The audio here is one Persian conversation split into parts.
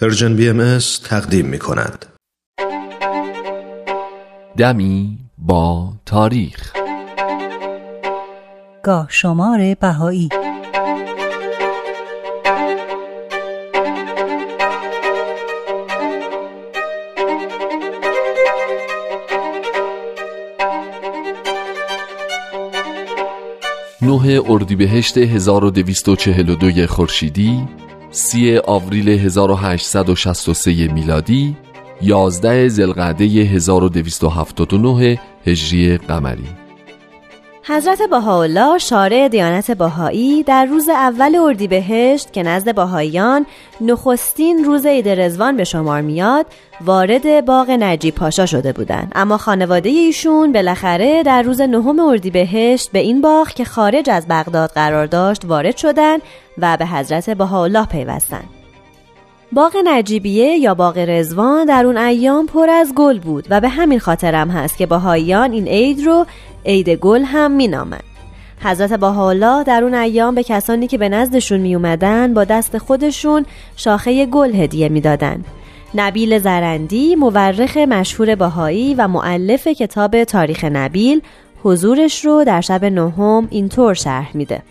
پرژن بی ام تقدیم می کند. دمی با تاریخ گاه شمار بهایی نه اردیبهشت 1242 خورشیدی سی آوریل 1863 میلادی 11 زلقعده 1279 هجری قمری. حضرت بهاءالله شارع دیانت بهایی در روز اول اردیبهشت که نزد بهاییان نخستین روز عید رزوان به شمار میاد وارد باغ نجیب پاشا شده بودند. اما خانواده ایشون بالاخره در روز نهم اردیبهشت به این باغ که خارج از بغداد قرار داشت وارد شدند و به حضرت بهاءالله پیوستند. باغ نجیبیه یا باغ رزوان در اون ایام پر از گل بود و به همین خاطرم هست که باهاییان این عید رو عید گل هم مینامند حضرت بهاءالله در اون ایام به کسانی که به نزدشون می اومدن با دست خودشون شاخه گل هدیه می‌دادند. نبیل زرندی مورخ مشهور باهایی و معلف کتاب تاریخ نبیل حضورش رو در شب نهم اینطور شرح میده.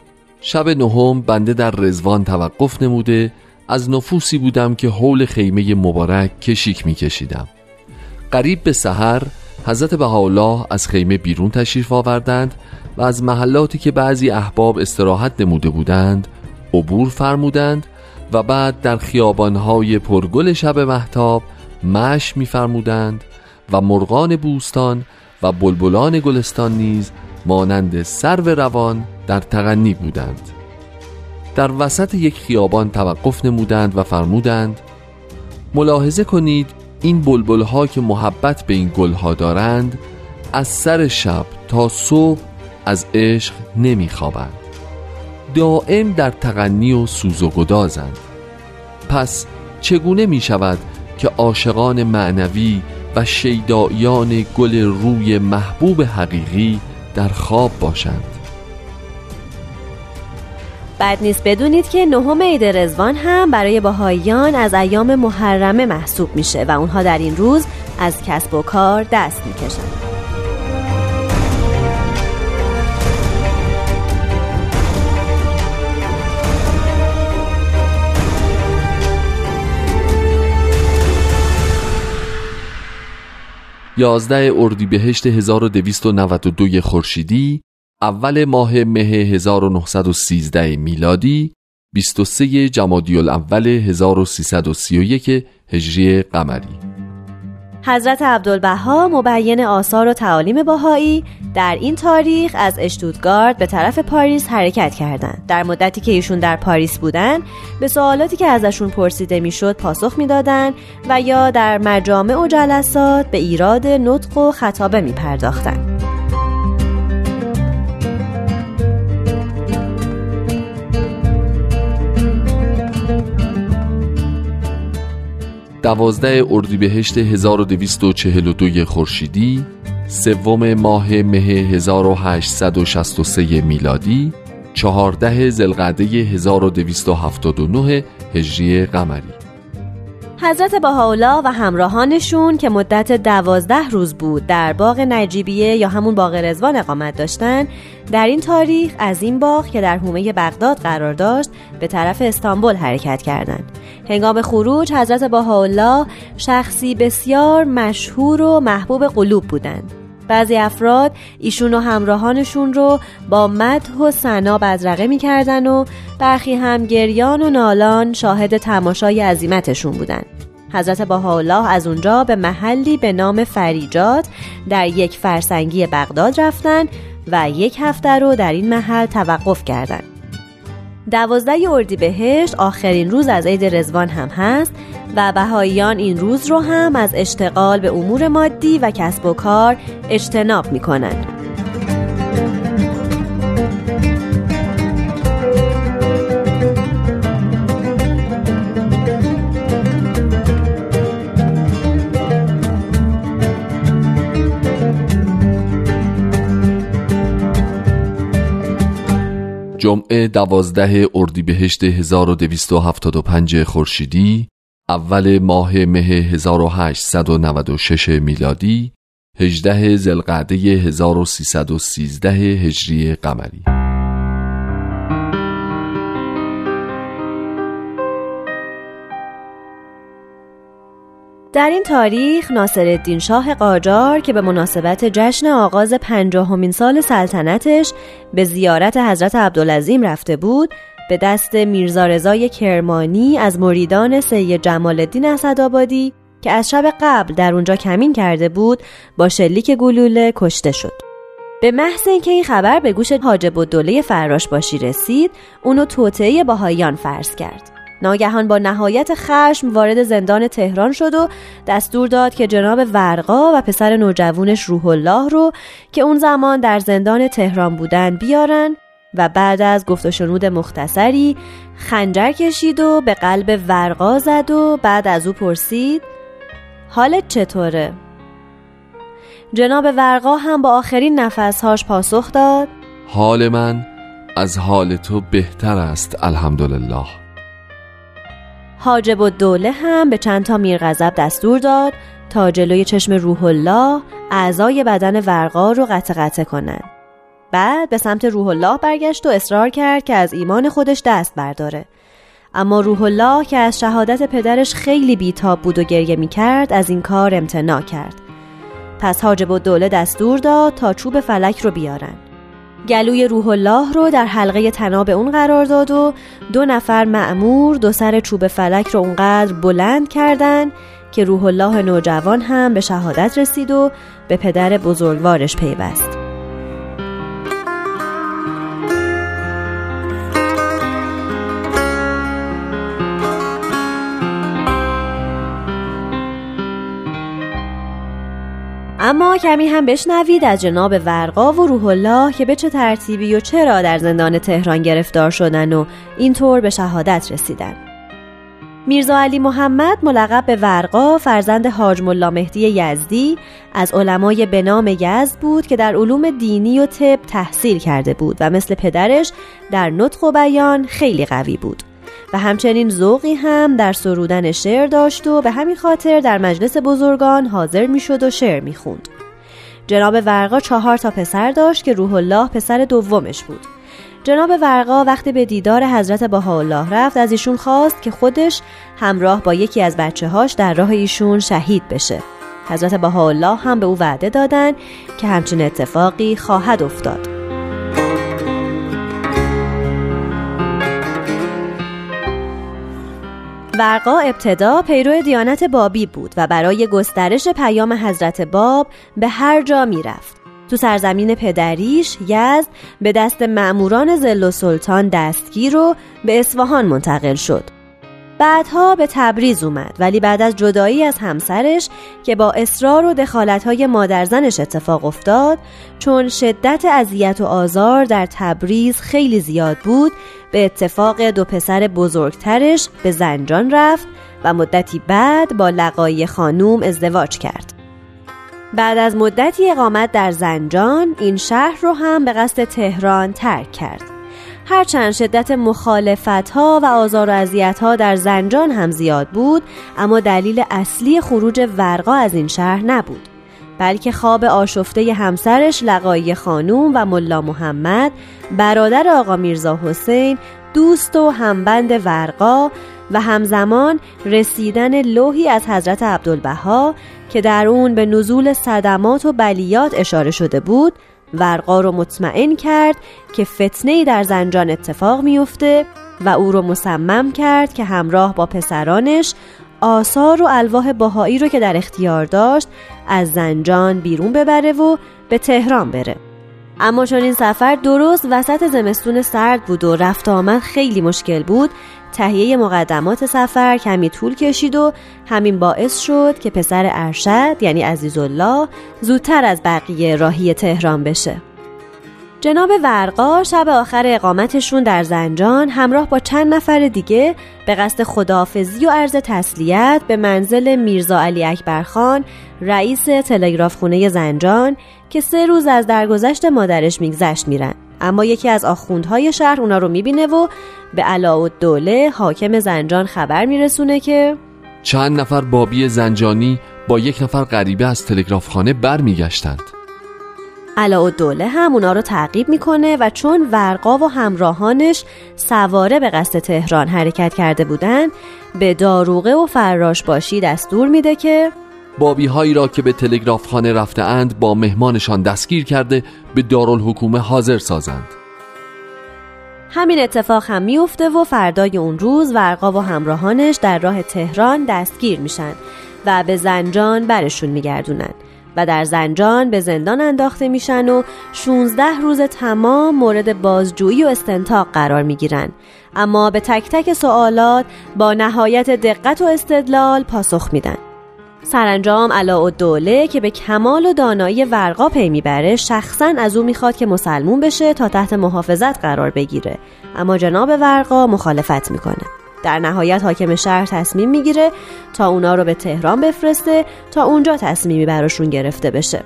شب نهم بنده در رزوان توقف نموده از نفوسی بودم که حول خیمه مبارک کشیک می کشیدم قریب به سحر حضرت بهاءالله از خیمه بیرون تشریف آوردند و از محلاتی که بعضی احباب استراحت نموده بودند عبور فرمودند و بعد در خیابانهای پرگل شب محتاب مش میفرمودند و مرغان بوستان و بلبلان گلستان نیز مانند سرو روان در تغنی بودند. در وسط یک خیابان توقف نمودند و فرمودند ملاحظه کنید این بلبل ها که محبت به این گل ها دارند از سر شب تا صبح از عشق نمیخوابند. دائم در تغنی و سوز و گدازند. پس چگونه می شود که عاشقان معنوی و شیدایان گل روی محبوب حقیقی در خواب باشند؟ بد نیست بدونید که نهم عید رزوان هم برای باهاییان از ایام محرمه محسوب میشه و اونها در این روز از کسب و کار دست می‌کشند. یازده اردیبهشت 1292 خورشیدی اول ماه مه 1913 میلادی 23 جمادی الاول 1331 هجری قمری حضرت عبدالبها مبین آثار و تعالیم باهایی در این تاریخ از اشتودگارد به طرف پاریس حرکت کردند. در مدتی که ایشون در پاریس بودند، به سوالاتی که ازشون پرسیده می‌شد پاسخ می‌دادند و یا در مجامع و جلسات به ایراد نطق و خطابه می پرداختند. دوازده اردیبهشت 1242 خورشیدی سوم ماه مه 1863 میلادی چهارده زلقعده 1279 هجری قمری. حضرت بهاءالله و همراهانشون که مدت دوازده روز بود در باغ نجیبیه یا همون باغ رزوان اقامت داشتن در این تاریخ از این باغ که در حومه بغداد قرار داشت به طرف استانبول حرکت کردند. هنگام خروج حضرت بهاءالله شخصی بسیار مشهور و محبوب قلوب بودند. بعضی افراد ایشون و همراهانشون رو با مدح و سنا بدرقه می‌کردن و برخی هم گریان و نالان شاهد تماشای عظیمتشون بودن حضرت بهاءالله از اونجا به محلی به نام فریجات در یک فرسنگی بغداد رفتن و یک هفته رو در این محل توقف کردند. دوازده اردیبهشت آخرین روز از عید رزوان هم هست و بهاییان این روز رو هم از اشتغال به امور مادی و کسب و کار اجتناب می کنند. جمعه دوازده اردیبهشت 1275 خورشیدی اول ماه مه 1896 میلادی 18 زلقعده 1313 هجری قمری. در این تاریخ ناصرالدین شاه قاجار که به مناسبت جشن آغاز پنجاهمین سال سلطنتش به زیارت حضرت عبدالعظیم رفته بود به دست میرزا رضای کرمانی از مریدان سید جمال الدین اسدآبادی که از شب قبل در اونجا کمین کرده بود با شلیک گلوله کشته شد. به محض اینکه این خبر به گوش حاجب الدوله فراش باشی رسید، اونو توطعه باهایان فرض کرد. ناگهان با نهایت خشم وارد زندان تهران شد و دستور داد که جناب ورقا و پسر نوجوانش روح الله رو که اون زمان در زندان تهران بودن بیارن و بعد از گفت و مختصری خنجر کشید و به قلب ورقا زد و بعد از او پرسید حالت چطوره؟ جناب ورقا هم با آخرین نفسهاش پاسخ داد حال من از حال تو بهتر است الحمدلله حاجب و دوله هم به چند تا میرغضب دستور داد تا جلوی چشم روح الله اعضای بدن ورقا رو قطع قطع کنند. بعد به سمت روح الله برگشت و اصرار کرد که از ایمان خودش دست برداره. اما روح الله که از شهادت پدرش خیلی بیتاب بود و گریه می کرد از این کار امتناع کرد. پس حاجب و دوله دستور داد تا چوب فلک رو بیارن. گلوی روح الله رو در حلقه تناب اون قرار داد و دو نفر معمور دو سر چوب فلک رو اونقدر بلند کردن که روح الله نوجوان هم به شهادت رسید و به پدر بزرگوارش پیوست. اما کمی هم بشنوید از جناب ورقا و روح الله که به چه ترتیبی و چرا در زندان تهران گرفتار شدن و اینطور به شهادت رسیدن. میرزا علی محمد ملقب به ورقا فرزند حاج ملا مهدی یزدی از علمای به نام یزد بود که در علوم دینی و طب تحصیل کرده بود و مثل پدرش در نطق و بیان خیلی قوی بود. و همچنین ذوقی هم در سرودن شعر داشت و به همین خاطر در مجلس بزرگان حاضر می‌شد و شعر می‌خوند. جناب ورقا چهار تا پسر داشت که روح الله پسر دومش بود. جناب ورقا وقتی به دیدار حضرت بهاءالله رفت از ایشون خواست که خودش همراه با یکی از بچه هاش در راه ایشون شهید بشه. حضرت بهاءالله هم به او وعده دادن که همچین اتفاقی خواهد افتاد. ورقا ابتدا پیرو دیانت بابی بود و برای گسترش پیام حضرت باب به هر جا می‌رفت. تو سرزمین پدریش یزد به دست معموران زل و سلطان دستگیر و به اصفهان منتقل شد. بعدها به تبریز اومد ولی بعد از جدایی از همسرش که با اصرار و دخالتهای مادرزنش اتفاق افتاد چون شدت اذیت و آزار در تبریز خیلی زیاد بود به اتفاق دو پسر بزرگترش به زنجان رفت و مدتی بعد با لقای خانوم ازدواج کرد. بعد از مدتی اقامت در زنجان این شهر رو هم به قصد تهران ترک کرد. هرچند شدت مخالفت ها و آزار و اذیت ها در زنجان هم زیاد بود اما دلیل اصلی خروج ورقا از این شهر نبود. بلکه خواب آشفته همسرش لقایی خانوم و ملا محمد برادر آقا میرزا حسین دوست و همبند ورقا و همزمان رسیدن لوحی از حضرت عبدالبها که در اون به نزول صدمات و بلیات اشاره شده بود ورقا رو مطمئن کرد که فتنه در زنجان اتفاق میفته و او رو مصمم کرد که همراه با پسرانش آثار و الواح باهایی رو که در اختیار داشت از زنجان بیرون ببره و به تهران بره. اما چون این سفر درست وسط زمستون سرد بود و رفت آمد خیلی مشکل بود تهیه مقدمات سفر کمی طول کشید و همین باعث شد که پسر ارشد یعنی عزیزالله زودتر از بقیه راهی تهران بشه. جناب ورقا شب آخر اقامتشون در زنجان همراه با چند نفر دیگه به قصد خداحافظی و عرض تسلیت به منزل میرزا علی اکبرخان رئیس تلگراف خونه زنجان که سه روز از درگذشت مادرش میگذشت میرن. اما یکی از آخوندهای شهر اونا رو می‌بینه و به علاء دوله حاکم زنجان خبر میرسونه که چند نفر بابی زنجانی با یک نفر غریبه از تلگرافخانه برمیگشتند. دوله هم اونا رو تعقیب می‌کنه و چون ورقا و همراهانش سواره به قصد تهران حرکت کرده بودن به داروغه و فراش باشی دستور میده که بابی هایی را که به تلگراف خانه رفته اند با مهمانشان دستگیر کرده به دارالحکومه حاضر سازند. همین اتفاق هم میفته و فردای اون روز ورقا و همراهانش در راه تهران دستگیر میشن و به زنجان برشون میگردونن و در زنجان به زندان انداخته میشن و 16 روز تمام مورد بازجویی و استنتاق قرار می‌گیرن. اما به تک تک سوالات با نهایت دقت و استدلال پاسخ میدن. سرانجام علا و دوله که به کمال و دانایی ورقا پی می‌بره شخصا از او می‌خواد که مسلمون بشه تا تحت محافظت قرار بگیره. اما جناب ورقا مخالفت می‌کنه. در نهایت حاکم شهر تصمیم می‌گیره تا اونا رو به تهران بفرسته تا اونجا تصمیمی براشون گرفته بشه.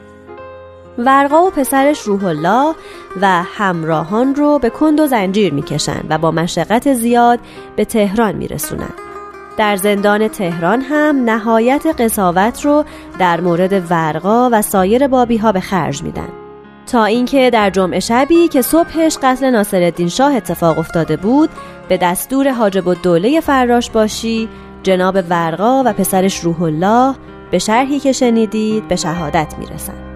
ورقا و پسرش روح الله و همراهان رو به کند و زنجیر می‌کشن و با مشقت زیاد به تهران میرسونن. در زندان تهران هم نهایت قصاوت رو در مورد ورقا و سایر بابی ها به خرج میدن. تا اینکه در جمعه شبی که صبحش قتل ناصرالدین شاه اتفاق افتاده بود به دستور حاجب الدوله فراش باشی جناب ورقا و پسرش روح الله به شرحی که شنیدید به شهادت می‌رسند.